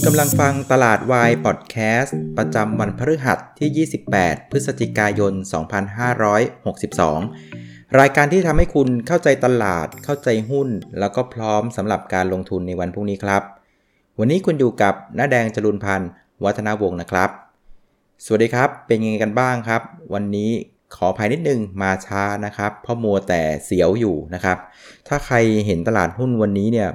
ณกำลังฟังตลาดวายพอดแคสต์ประจำวันพฤหัสที่ 28 พฤศจิกายน 2562 รายการที่ทำให้คุณเข้าใจตลาด เข้าใจหุ้น แล้วก็พร้อมสำหรับการลงทุนในวันพรุ่งนี้ครับ วันนี้คุณอยู่กับน้าแดงจรุนพันธ์ วัฒนาวงศ์นะครับ สวัสดีครับ เป็นยังไงกันบ้างครับ วันนี้ขออภัยนิดนึงมาช้านะครับ เพราะมัวแต่เสียวอยู่นะครับ ถ้าใครเห็นตลาดหุ้นวันนี้เนี่ย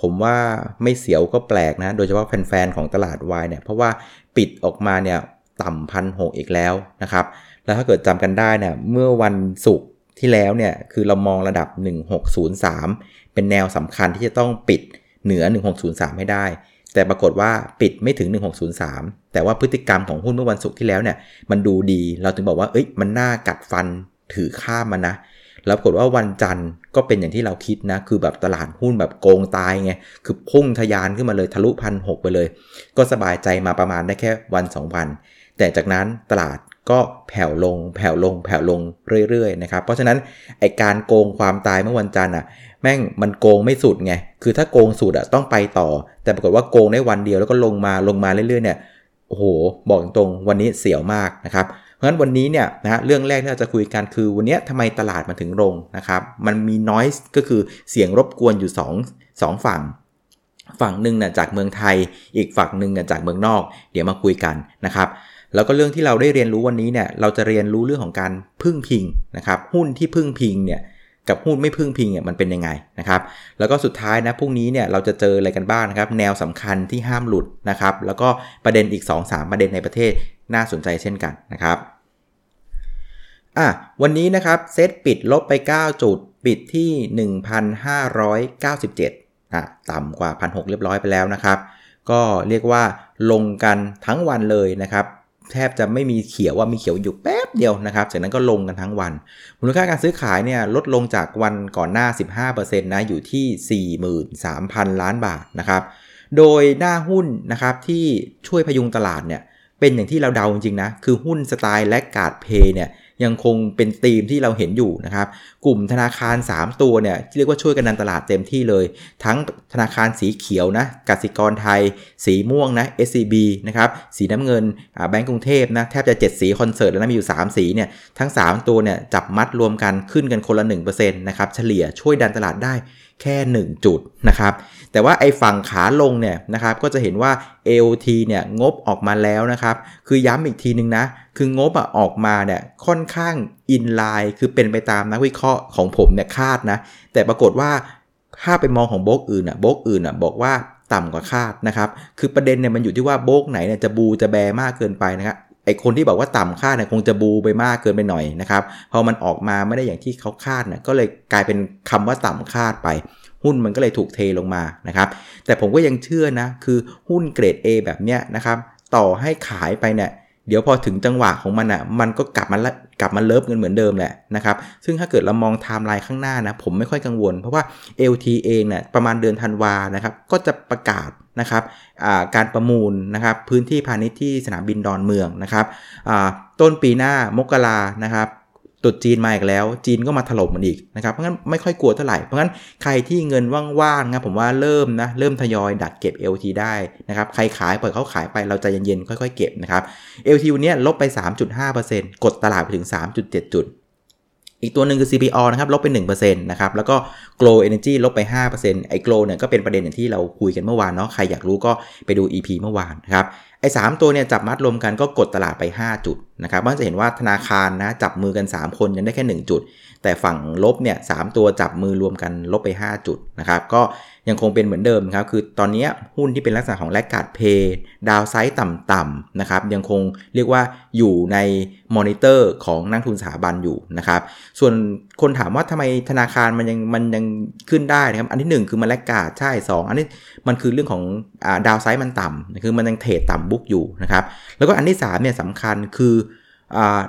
ผมว่าไม่เสียวก็แปลกนะ โดยเฉพาะแฟนๆของตลาดวายเนี่ย เพราะว่าปิดออกมาเนี่ยต่ำพันหอีกแล้วนะครับ แล้วถ้าเกิดจำกันได้เนี่ยเมื่อวันศุกร์ที่แล้วเนี่ยคือเรามองระดับ 1603 เป็นแนวสำคัญที่จะต้องปิดเหนือ 1603 ให้ได้ แต่ปรากฏว่าปิดไม่ถึง 1603 แต่ว่าพฤติกรรมของหุ้นเมื่อวันศุกร์ที่แล้วเนี่ยมันดูดีเราถึงบอกว่าเอ้ยมันน่ากัดฟันถือข้ามมันนะแล้วปรากฏว่าวันจันทร์ ก็เป็นอย่างที่เราคิดนะ คือแบบตลาดหุ้นแบบโกงตายไง คือพุ่งทะยานขึ้นมาเลยทะลุพันหไปเลย ก็สบายใจมาประมาณได้แค่วัน 2 วัน แต่จากนั้นตลาดก็แผ่วลง แผ่วลง แผ่วลงเรื่อยๆนะครับ เพราะฉะนั้นไอการโกงความตายเมื่อวันจันทร์อะ แม่งมันโกงไม่สุดไง คือถ้าโกงสุดอะต้องไปต่อ แต่ปรากฏว่าโกงได้วันเดียวแล้วก็ลงมาลงมาเรื่อยๆเนี่ย โอ้โห บอกตรงวันนี้เสียวมากนะครับ เพราะฉะนั้นวันนี้เนี่ยนะเรื่องแรกที่เราจะคุยกันคือวันนี้ทำไมตลาดมันถึงลงนะครับ มันมี noise ก็คือเสียงรบกวนอยู่2 2ฝั่ง ฝั่งหนึ่งน่ะจากเมืองไทย อีกฝั่งหนึ่งน่ะจากเมืองนอก เดี๋ยวมาคุยกันนะครับแล้วก็เรื่องที่เราได้เรียนรู้วันนี้เนี่ยเราจะเรียนรู้เรื่องของการพึ่งพิงนะครับหุ้นที่พึ่งพิงเนี่ยกับหุ้นไม่พึ่งพิงเนี่ยมันเป็นยังไงนะครับ แล้วก็สุดท้ายนะพรุ่งนี้เนี่ยเราจะเจออะไรกันบ้างนะครับ แนวสำคัญที่ห้ามหลุดนะครับ แล้วก็ประเด็นอีก 2-3 ประเด็นในประเทศ น่าสนใจเช่นกันนะครับอะวันนี้นะครับเซตปิดลบไป 9 จุดปิดที่ 1,597อะต่ำกว่า 1,600 เรียบร้อยไปแล้วนะครับ ก็เรียกว่าลงกันทั้งวันเลยนะครับแทบจะไม่มีเขียวว่ามีเขียวอยู่แป๊บเดียวนะครับจากนั้นก็ลงกันทั้งวัน มูลค่าการซื้อขายเนี่ยลดลงจากวันก่อนหน้า 15%นะอยู่ที่ 43,000 ล้านบาทนะครับ โดยหน้าหุ้นนะครับที่ช่วยพยุงตลาดเนี่ย เป็นอย่างที่เราเดาจริงๆนะ คือหุ้นสไตล์และกาดเพย์เนี่ยยังคงเป็นธีมที่เราเห็นอยู่นะครับ กลุ่มธนาคาร 3 ตัวเนี่ยที่เรียกว่าช่วยกันดันตลาดเต็มที่เลย ทั้งธนาคารสีเขียวนะกสิกรไทย สีม่วงนะ SCB นะครับ สีน้ำเงินแบงก์กรุงเทพนะแทบจะ 7 สีคอนเสิร์ตแล้วนะมีอยู่ 3 สีเนี่ยทั้ง 3 ตัวเนี่ยจับมัดรวมกันขึ้นกันคนละ 1%นะครับเฉลี่ยช่วยดันตลาดได้ แค่ 1 จุดนะครับ แต่ว่าไอ้ฝั่งขาลงเนี่ยนะครับก็จะเห็นว่า AOT เนี่ยงบออกมาแล้วนะครับ คือย้ำอีกทีนึงนะ คืองบออกมาเนี่ยค่อนข้างอินไลน์คือเป็นไปตามนักวิเคราะห์ของผมเนี่ยคาดนะ แต่ปรากฏว่าถ้าไปมองของโบกอื่นอะโบกอื่นอะบอกว่าต่ำกว่าคาดนะครับ คือประเด็นเนี่ยมันอยู่ที่ว่าโบกไหนเนี่ยจะบูจะแบมากเกินไปนะครับ ไอคนที่บอกว่าต่ำคาดเนี่ยคงจะบูไปมากเกินไปหน่อยนะครับพอมันออกมาไม่ได้อย่างที่เขาคาดเนี่ยก็เลยกลายเป็นคำว่าต่ำคาดไป หุ้นมันก็เลยถูกเทลงมานะครับแต่ผมก็ยังเชื่อนะคือหุ้นเกรด A แบบเนี้ยนะครับต่อให้ขายไปเนี่ย เดี๋ยวพอถึงจังหวะของมันอะมันก็กลับมากลับมาเลิฟเงินเหมือนเดิมแหละนะครับซึ่งถ้าเกิดเรามองไทม์ไลน์ข้างหน้านะผมไม่ค่อยกังวล เพราะว่า AOT เองเนี่ยประมาณเดือนธันวานะครับก็จะประกาศนะครับการประมูลนะครับพื้นที่พาณิชย์ที่สนามบินดอนเมืองนะครับต้นปีหน้ามกรานะครับ ตุดจีนมาอีกแล้ว จีนก็มาถล่มมันอีกนะครับ เพราะงั้นไม่ค่อยกลัวเท่าไหร่ เพราะงั้นใครที่เงินว่างๆนะผมว่าเริ่มนะเริ่มทยอยดัดเก็บ LT ได้นะครับ ใครขายปล่อยเขาขายไปเราใจเย็นๆค่อยๆเก็บนะครับ LT วันนี้ลบไป 3.5%กดตลาดไปถึง 3.7 จุด อีกตัวหนึ่งคือ CPO นะครับ ลบไป1%นะครับ แล้วก็ Glow Energy ลบไป 5%ไอ้ Glow เนี่ยก็เป็นประเด็นอย่างที่เราคุยกันเมื่อวานเนาะ ใครอยากรู้ก็ไปดู EP เมื่อวานนะครับ ไอ้สตัวเนี่ยจับมัดรวมกันก็กดตลาดไป 5 จุดนะครับมันจะเห็นว่าธนาคารนะจับมือกัน 3 คนยังได้แค่ 1 จุด แต่ฝั่งลบเนี่ยสตัวจับมือรวมกันลบไป 5 จุดนะครับ ก็ ยังคงเป็นเหมือนเดิมครับคือตอนนี้หุ้นที่เป็นลักษณะของ laggard play downside ต่ำๆนะครับยังคงเรียกว่าอยู่ในมอนิเตอร์ของนักทุนสถาบันอยู่นะครับส่วนคนถามว่าทำไมธนาคารมันยังมันยังขึ้นได้นะครับอันที่ 1 คือมันแลกการ์ดใช่ 2 อันนี้มันคือเรื่องของดาวไซต์มันต่ำคือมันยังเทรดต่ำบุ๊กอยู่นะครับแล้วก็อันที่3เนี่ยสำคัญคือ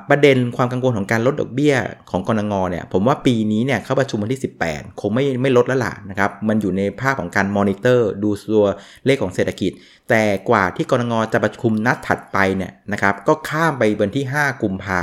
ประเด็นความกังวลของการลดดอกเบี้ยของกรงงเนี่ยผมว่าปีนี้เนี่ยเข้าประชุมวันที่ 18 คงไม่ไม่ลดแล้วล่ะนะครับมันอยู่ในภาพของการมอนิเตอร์ดูตัวเลขของเศรษฐกิจ แต่กว่าที่กรงงจะประชุมนัดถัดไปเนี่ยนะครับก็ข้ามไปวันที่ 5 กุมภา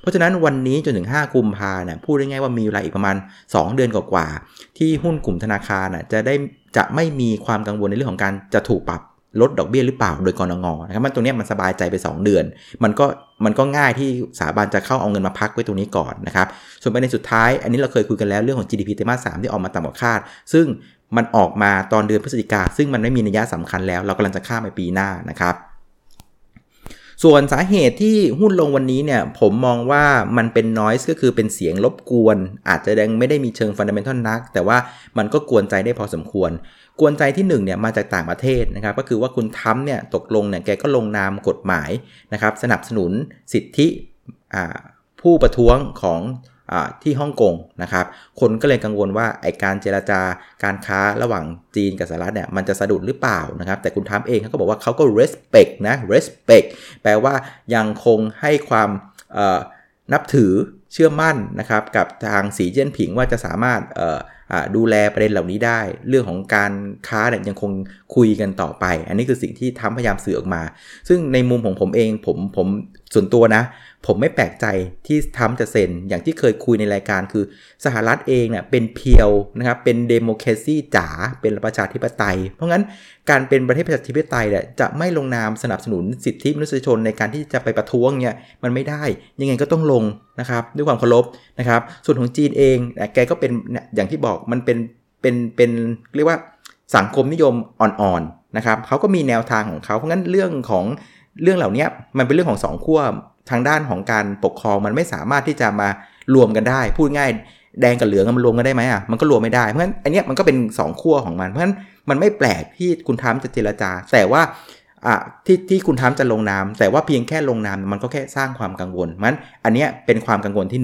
เพราะฉะนั้นวันนี้จนถึง 5 กุมภาเนี่ยพูดได้ง่ายว่ามีเวลาอีกประมาณ 2 เดือนกว่าๆที่หุ้นกลุ่มธนาคารจะได้จะไม่มีความกังวลในเรื่องของการจะถูกปรับ ลดดอกเบี้ยหรือเปล่าโดยกรงงนะครับมันตรงนี้มันสบายใจไป 2 เดือน มันก็มันก็ง่ายที่สถาบันจะเข้าเอาเงินมาพักไว้ตรงนี้ก่อนนะครับส่วนประเด็นสุดท้าย อันนี้เราเคยคุยกันแล้วเรื่องของ GDP ไตรมาสสที่ออกมาต่ำกว่าคาด ซึ่งมันออกมาตอนเดือนพฤศจิกาซึ่งมันไม่มีนัยสำคัญแล้ว เรากำลังจะข้ามไปปีหน้านะครับส่วนสาเหตุที่หุ้นลงวันนี้เนี่ยผมมองว่ามันเป็นนอยส์ก็คือเป็นเสียงรบกวน อาจจะยังไม่ได้มีเชิงฟันเดเมนทัลนัก แต่ว่ามันก็กวนใจได้พอสมควร กวนใจที่1เนี่ยมาจากต่างประเทศนะครับก็คือว่าคุณทั้มเนี่ยตกลงเนี่ยแกก็ลงนามกฎหมายนะครับสนับสนุนสิทธิผู้ประท้วงของที่ฮ่องกงนะครับคนก็เลยกังวลว่าไอการเจราจาการค้าระหว่างจีนกับสหรัฐเนี่ยมันจะสะดุดหรือเปล่านะครับแต่คุณทั้มเองเขาก็บอกว่าเขาก็ respect นะ respect แปลว่ายังคงให้ความนับถือเชื่อมั่นนะครับกับทางสีเจิ้นผิงว่าจะสามารถ ดูแลประเด็นเหล่านี้ได้ เรื่องของการค้าเนี่ยยังคงคุยกันต่อไป อันนี้คือสิ่งที่ทำพยายามสื่อออกมา ซึ่งในมุมของผมเองผมผมส่วนตัวนะ ผมไม่แปลกใจที่ทำจะเซ็นอย่างที่เคยคุยในรายการคือสหรัฐเองเนี่ยเป็นเพียวนะครับเป็นเดโมแครซีจ๋าเป็นประชาธิปไตย เพราะงั้นการเป็นประเทศประชาธิปไตยเนี่ยจะไม่ลงนามสนับสนุนสิทธิมนุษยชนในการที่จะไปประท้วงเนี่ยมันไม่ได้ยังไงก็ต้องลงนะครับด้วยความเคารพนะครับส่วนของจีนเองแกก็เป็นอย่างที่บอกมันเป็นเป็นเป็นเรียกว่าสังคมนิยมอ่อนๆนะครับเขาก็มีแนวทางของเขาเพราะงั้นเรื่องของเรื่องเหล่านี้มันเป็นเรื่องของสองขั้วทางด้านของการปกครองมันไม่สามารถที่จะมารวมกันได้ พูดง่ายแดงกับเหลืองมันรวมกันได้ไหมอะมันก็รวมไม่ได้เพราะฉะนั้นอันนี้มันก็เป็น 2 ขั้วของมันเพราะฉะนั้นมันไม่แปลกที่คุณทามจะเจรจา แต่ว่าอะที่ที่คุณทามจะลงนาม แต่ว่าเพียงแค่ลงนามมันก็แค่สร้างความกังวลเพราะฉะนั้นอันนี้เป็นความกังวลที่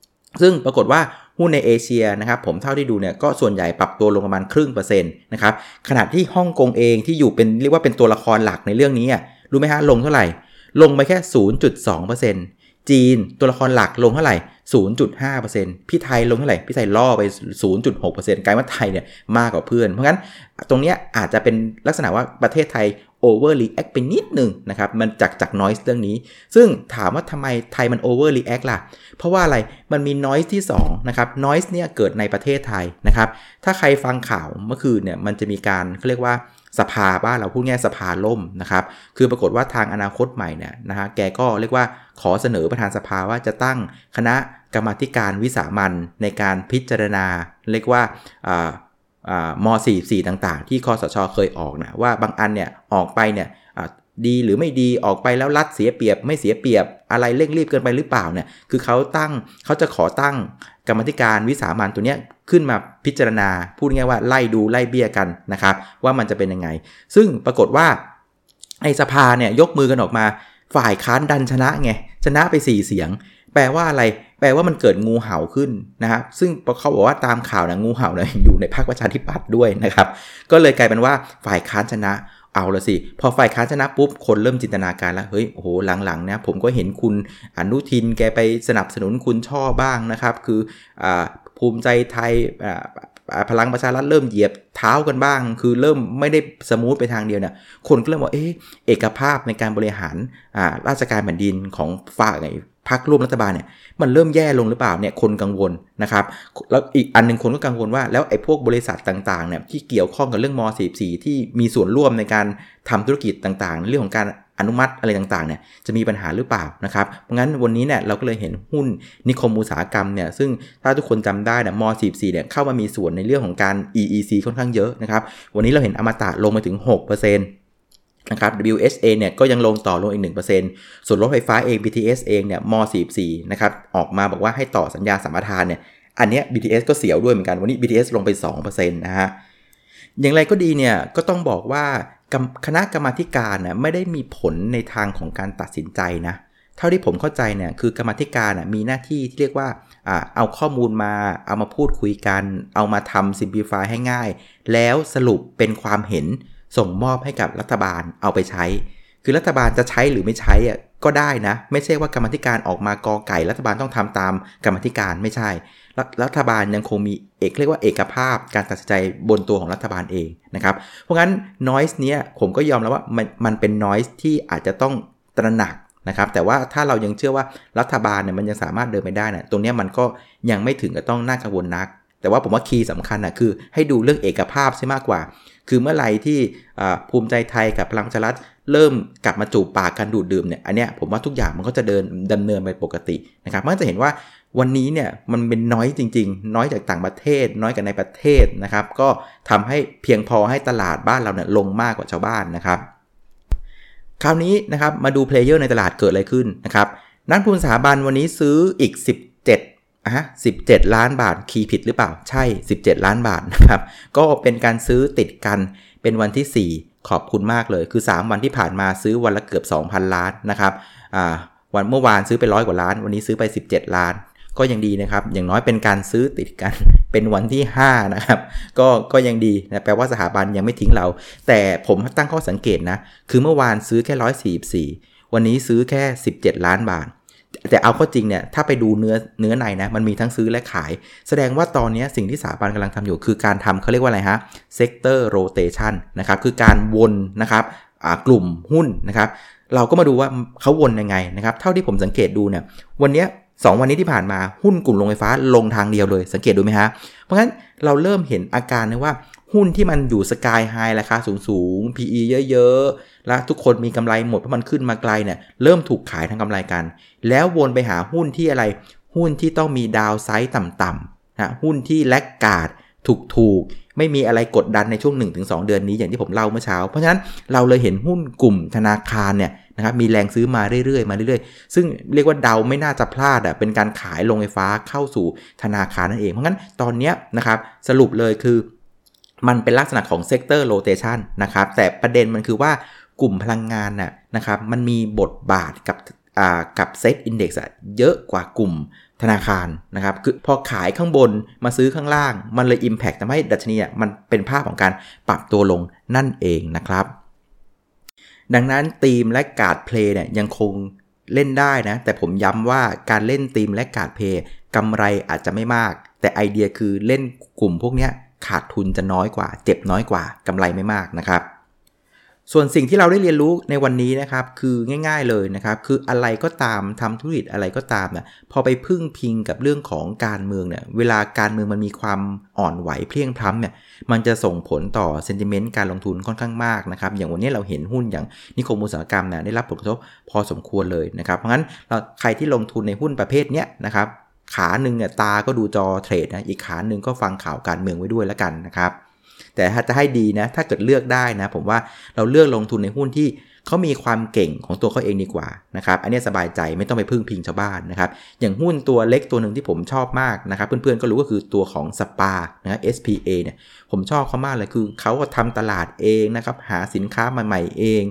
1 ซึ่งปรากฏว่า หุ้นในเอเชียนะครับผมเท่าที่ดูเนี่ยก็ส่วนใหญ่ปรับตัวลงประมาณครึ่งเปอร์เซ็นต์นะครับขณะที่ฮ่องกงเองที่อยู่เป็นเรียกว่าเป็นตัวละครหลักในเรื่องนี้รู้ไหมฮะลงเท่าไหร่ ลงไปแค่ 0.2%จีนตัวละครหลักลงเท่าไหร่ 0.5%พี่ไทยลงเท่าไหร่ พี่ไทยล่อไป 0.6%กลายว่าไทยเนี่ยมากกว่าเพื่อน เพราะงั้นตรงนี้อาจจะเป็นลักษณะว่าประเทศไทย over react ไปนิดหนึ่งนะครับมันจากจาก noise เรื่องนี้ ซึ่งถามว่าทำไมไทยมัน over react ล่ะ เพราะว่าอะไรมันมี noise ที่2นะครับ noise เนี่ยเกิดในประเทศไทยนะครับถ้าใครฟังข่าวเมื่อคืนเนี่ยมันจะมีการเขาเรียกว่าสภาบ้านเราพูดง่ายสภาล่มนะครับ คือปรากฏว่าทางอนาคตใหม่เนี่ยนะฮะแกก็เรียกว่าขอเสนอประธานสภาว่าจะตั้งคณะกรรมการวิสามันในการพิจารณา เรียกว่า ม 44 ต่างๆ ที่คอสชเคยออกนะว่าบางอันเนี่ยออกไปเนี่ยดีหรือไม่ดีออกไปแล้วรัดเสียเปรียบ ไม่เสียเปรียบอะไรเร่งรีบเกินไปหรือเปล่าเนี่ยคือเขาตั้งเขาจะขอตั้งกรรมธิการวิสามันตัวเนี้ยขึ้นมาพิจารณา พูดง่ายว่าไล่ดูไล่เบี้ยกันนะครับ ว่ามันจะเป็นยังไง ซึ่งปรากฏว่าไอสภาเนี่ยยกมือกันออกมา ฝ่ายค้านดันชนะไงชนะไป 4 เสียง แปลว่าอะไร แปลว่ามันเกิดงูเห่าขึ้นนะครับ ซึ่งเขาบอกว่าตามข่าวนะงูเห่าเนี่ยอยู่ในพรรคประชาธิปัตย์ด้วยนะครับ ก็เลยกลายเป็นว่าฝ่ายค้านชนะ เอาละสิ พอฝ่ายค้านชนะปุ๊บ คนเริ่มจินตนาการแล้ว เฮ้ย โอ้โห หลังๆนะผมก็เห็นคุณอนุทินแกไปสนับสนุนคุณช่อบ้างนะครับ คืออภูมิใจไทยพลังประชารัฐเริ่มเหยียบเท้ากันบ้าง คือเริ่มไม่ได้smooth ไปทางเดียวเนี่ย คนก็เริ่มว่า เอ๊ะ เอกภาพในการบริหารราชการแผ่นดินของฝ่าย พรรคร่วมรัฐบาลเนี่ยมันเริ่มแย่ลงหรือเปล่าเนี่ยคนกังวลนะครับแล้วอีกอันหนึ่งคนก็กังวลว่าแล้วไอ้พวกบริษัทต่างๆเนี่ยที่เกี่ยวข้องกับเรื่องม .44 ที่มีส่วนร่วมในการทำธุรกิจต่างๆ เรื่องของการอนุมัติอะไรต่างๆเนี่ยจะมีปัญหาหรือเปล่านะครับ เพราะงั้นวันนี้เนี่ยเราก็เลยเห็นหุ้นนิคมอุตสาหกรรมเนี่ยซึ่งถ้าทุกคนจำได้เนี่ยม .44 เนี่ยเข้ามามีส่วนในเรื่องของการ EEC ค่อนข้างเยอะนะครับ วันนี้เราเห็นอมตะลงมาถึง 6%น นะครับ WHA เนี่ยก็ยังลงต่อลงอีก 1%ส่วนรถไฟฟ้าเอง BTS เองเนี่ยม 44 นะครับออกมาบอกว่าให้ต่อสัญญาสัมปทานเนี่ยอันนี้ BTS ก็เสียวด้วยเหมือนกันวันนี้ BTS ลงไป 2%นะฮะอย่างไรก็ดีเนี่ยก็ต้องบอกว่าคณะกรรมาการน่ยไม่ได้มีผลในทางของการตัดสินใจนะเท่าที่ผมเข้าใจเนี่ยคือกรรมการน่ยมีหน้าที่ที่เรียกว่าเอาข้อมูลมาเอามาพูดคุยกัน เอามาทำ simplify ให้ง่าย แล้วสรุปเป็นความเห็น ส่งมอบให้กับรัฐบาลเอาไปใช้ คือรัฐบาลจะใช้หรือไม่ใช้อะก็ได้นะ ไม่ใช่ว่ากรรมธิการออกมากอไก่ รัฐบาลต้องทำตามกรรมธิการไม่ใช่ รัฐบาลยังคงมีเอกเรียกว่าเอกภาพการตัดสินใจบนตัวของรัฐบาลเองนะครับ เพราะงั้น noise เนี้ยผมก็ยอมแล้วว่ามันมันเป็น noise ที่อาจจะต้องตระหนักนะครับแต่ว่าถ้าเรายังเชื่อว่ารัฐบาลเนี่ยมันยังสามารถเดินไปได้นะตรงนี้มันก็ยังไม่ถึงกับต้องน่ากังวลนัก แต่ว่าผมว่าคีย์สำคัญอะคือให้ดูเรื่องเอกภาพใช่มากกว่า คือเมื่อไหร่ที่ภูมิใจไทยกับพลังชารัฐเริ่มกลับมาจูบปากกันดูดดื่มเนี่ยอันเนี้ยผมว่าทุกอย่างมันก็จะเดินดำเนินไปปกตินะครับมันจะเห็นว่าวันนี้เนี่ยมันเป็นน้อยจริง ๆ น้อยจากต่างประเทศ น้อยกว่าในประเทศนะครับ ก็ทำให้เพียงพอให้ตลาดบ้านเราเนี่ยลงมากกว่าชาวบ้านนะครับ คราวนี้นะครับมาดู player ในตลาดเกิดอะไรขึ้นนะครับนักทุนสถาบันวันนี้ซื้ออีก 17 อะ17ล้านบาท key ผิดหรือเปล่า ใช่ 17 ล้านบาทนะครับ ก็เป็นการซื้อติดกันเป็นวันที่ 4 ขอบคุณมากเลย คือ 3 วันที่ผ่านมาซื้อวันละเกือบ 2,000 ล้านนะครับ อ่า วันเมื่อวานซื้อไปร้อยกว่าล้าน วันนี้ซื้อไป 17 ล้าน ก็ยังดีนะครับ อย่างน้อยเป็นการซื้อติดกัน เป็นวันที่ 5 นะครับ ก็ ก็ยังดีนะ แปลว่าสถาบันยังไม่ทิ้งเรา แต่ผมตั้งข้อสังเกตนะ คือเมื่อวานซื้อแค่ 144 วันนี้ซื้อแค่ 17 ล้านบาท แต่เอาข้อจริงเนี่ยถ้าไปดูเนื้อเนื้อในนะมันมีทั้งซื้อและขาย แสดงว่าตอนนี้สิ่งที่สถาบันกำลังทำอยู่ คือการทำเขาเรียกว่าอะไรฮะ sector rotation นะครับคือการวนนะครับกลุ่มหุ้นนะครับเราก็มาดูว่าเขาวนยังไงนะครับเท่าที่ผมสังเกตดูเนี่ยวันนี้2วันนี้ที่ผ่านมาหุ้นกลุ่มโรงไฟฟ้าลงทางเดียวเลยสังเกตดูไหมฮะ เพราะฉะนั้นเราเริ่มเห็นอาการนะว่าหุ้นที่มันอยู่สกายไฮราคาสูงสูง PE เยอะๆ แล้วทุกคนมีกำไรหมดเพราะมันขึ้นมาไกลเนี่ยเริ่มถูกขายทางกำไรกัน แล้ววนไปหาหุ้นที่อะไร หุ้นที่ต้องมีดาวไซต์ต่ำๆนะหุ้นที่แลกกาดถูกๆ ไม่มีอะไรกดดันในช่วง 1-2 เดือนนี้อย่างที่ผมเล่าเมื่อเช้า เพราะฉะนั้นเราเลยเห็นหุ้นกลุ่มธนาคารเนี่ยนะครับมีแรงซื้อมาเรื่อยๆมาเรื่อยๆ ซึ่งเรียกว่าเดาไม่น่าจะพลาดอะเป็นการขายลงไฟฟ้าเข้าสู่ธนาคารนั่นเองเพราะงั้นตอนนี้นะครับสรุปเลยคือมันเป็นลักษณะของ sector rotation นะครับแต่ประเด็นมันคือว่า กลุ่มพลังงานน่ะนะครับมันมีบทบาทกับกับเซตอินดี x เยอะกว่ากลุ่มธนาคารนะครับคือพอขายข้างบนมาซื้อข้างล่าง มันเลย Impact ทำให้ดัชนีมันเป็นภาพของการปรับตัวลงนั่นเองนะครับ ดังนั้น theme laggard play เนี่ยยังคงเล่นได้นะ แต่ผมย้ำว่าการเล่น theme laggard play กำไรอาจจะไม่มาก แต่ไอเดียคือเล่นกลุ่มพวกนี้ขาดทุนจะน้อยกว่า เจ็บน้อยกว่ากำไรไม่มากนะครับ ส่วนสิ่งที่เราได้เรียนรู้ในวันนี้นะครับคือง่าย ๆเลยนะครับ คืออะไรก็ตามทำธุรกิจอะไรก็ตามนะพอไปพึ่งพิงกับเรื่องของการเมืองเนี่ยเวลาการเมืองมันมีความอ่อนไหวเพลียงพล้ำเนี่ยมันจะส่งผลต่อ sentiment การลงทุนค่อนข้างมากนะครับ อย่างวันนี้เราเห็นหุ้นอย่างนิคมอุตสาหกรรมเนี่ยได้รับผลกระทบพอสมควรเลยนะครับ เพราะงั้นเราใครที่ลงทุนในหุ้นประเภทเนี้ยนะครับขาหนึ่งเนี่ยตาก็ดูจอเทรดนะอีกขาหนึ่งก็ฟังข่าวการเมืองไว้ด้วยแล้วกันนะครับ แต่ถ้าจะให้ดีนะ ถ้าเกิดเลือกได้นะ ผมว่าเราเลือกลงทุนในหุ้นที่ เขามีความเก่งของตัวเขาเองดีกว่านะครับอันนี้สบายใจไม่ต้องไปพึ่งพิงชาวบ้านนะครับอย่างหุ้นตัวเล็กตัวหนึ่งที่ผมชอบมากนะครับเพื่อนๆก็รู้ก็คือตัวของสปานะ SPA เนี่ยผมชอบเขามากเลยคือเขาก็ทำตลาดเองนะครับหาสินค้าใหม่ๆเอง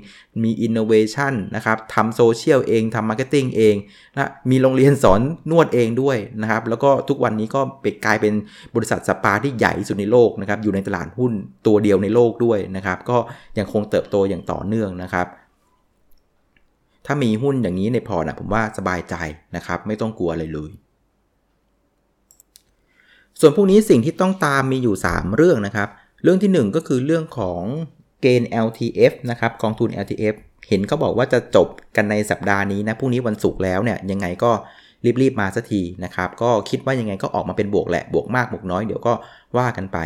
มีอินโนเวชันนะครับทำโซเชียลเองทำ marketing เองนะมีโรงเรียนสอนนวดเองด้วยนะครับแล้วก็ทุกวันนี้ก็ไปกลายเป็นบริษัทสปาที่ใหญ่สุดในโลกนะครับอยู่ในตลาดหุ้นตัวเดียวในโลกด้วยนะครับก็ยังคงเติบโตอย่างต่อเนื่องนะครับ ถ้ามีหุ้นอย่างนี้ในพอร์ตนะผมว่าสบายใจนะครับ ไม่ต้องกลัวอะไรเลย ส่วนพวกนี้สิ่งที่ต้องตามมีอยู่ 3 เรื่องนะครับ เรื่องที่ 1 ก็คือเรื่องของเกณฑ์ LTF นะครับกองทุน LTF เห็นเขาบอกว่าจะจบกันในสัปดาห์นี้นะพรุ่งนี้วันศุกร์แล้วเนี่ยยังไงก็รีบๆมาสักทีนะครับ ก็คิดว่ายังไงก็ออกมาเป็นบวกแหละบวกมากบวกน้อยเดี๋ยวก็ว่ากันไป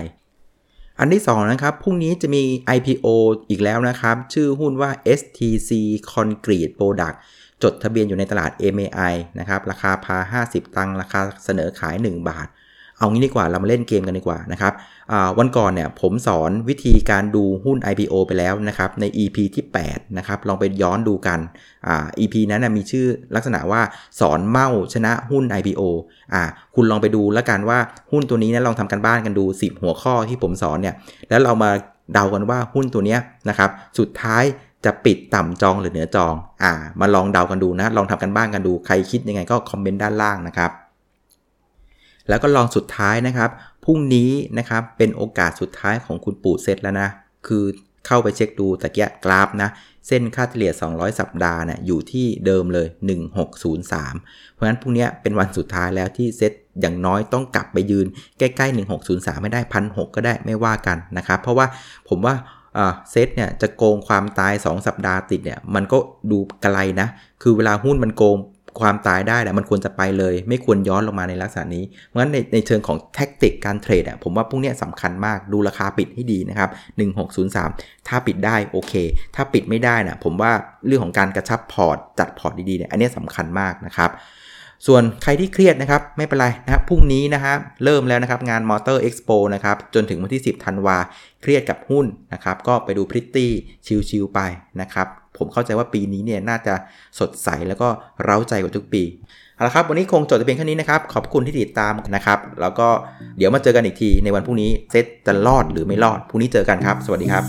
อันที่2นะครับพรุ่งนี้จะมี IPO อีกแล้วนะครับ ชื่อหุ้นว่า STC Concrete Product จดทะเบียนอยู่ในตลาด MAI นะครับ ราคาพา 50 ตังค์ราคาเสนอขาย 1 บาท เอางี้ดีกว่าเรามาเล่นเกมกันดีกว่านะครับวันก่อนเนี่ยผมสอนวิธีการดูหุ้น IPO ไปแล้วนะครับใน EP ที่8นะครับลองไปย้อนดูกันอ EP นั้นนะมีชื่อลักษณะว่าสอนเมาชนะหุ้น IPO อ่าคุณลองไปดูแล้วกันว่าหุ้นตัวนี้นะลองทำกันบ้านกันดู 10 หัวข้อที่ผมสอนเนี่ยแล้วเรามาเดากันว่าหุ้นตัวนี้นะครับสุดท้ายจะปิดต่ำจองหรือเหนือจอง อ่า มาลองเดากันดูนะ ลองทำกันบ้านกันดู ใครคิดยังไงก็คอมเมนต์ด้านล่างนะครับ แล้วก็ลองสุดท้ายนะครับพรุ่งนี้นะครับเป็นโอกาสสุดท้ายของคุณปู่เซตแล้วนะ คือเข้าไปเช็คดูตะเกียกราฟนะ เส้นค่าเฉลี่ย 200 สัปดาห์นะ่ยอยู่ที่เดิมเลย 1603 เพราะฉะนั้นพรุ่งนี้เป็นวันสุดท้ายแล้วที่เซตอย่างน้อยต้องกลับไปยืนใกล้ๆ 1603 ไม่ได้พันหก็ได้ไม่ว่ากันนะครับ เพราะว่าผมว่าเซตเนี่ยจะโกงความตาย 2 สัปดาห์ติดเนี่ยมันก็ดูไกลนะ คือเวลาหุ้นมันโกง ความตายได้แหละมันควรจะไปเลย ไม่ควรย้อนลงมาในลักษณะนี้ เพราะฉะนั้นในในเชิงของ tactic การเทรดอะผมว่าพวกนี้สำคัญมากดูราคาปิดให้ดีนะครับ 1603 ถ้าปิดได้โอเค ถ้าปิดไม่ได้นะผมว่าเรื่องของการกระชับพอร์ตจัดพอร์ตดีๆเนี่ยอันนี้สำคัญมากนะครับ ส่วนใครที่เครียดนะครับไม่เป็นไรนะครับพรุ่งนี้นะครับเริ่มแล้วนะครับงาน Motor Expo นะครับจนถึงวันที่ 10ธันวาเครียดกับหุ้นนะครับก็ไปดูพริตตี้ชิลๆไปนะครับผมเข้าใจว่าปีนี้เนี่ยน่าจะสดใสแล้วก็เร้าใจกว่าทุกปีเอาละครับวันนี้คงจบแต่เพียงแค่นี้นะครับขอบคุณที่ติดตามนะครับแล้วก็เดี๋ยวมาเจอกันอีกทีในวันพรุ่งนี้เซตจะรอดหรือไม่รอดพรุ่งนี้เจอกันครับ สวัสดีครับ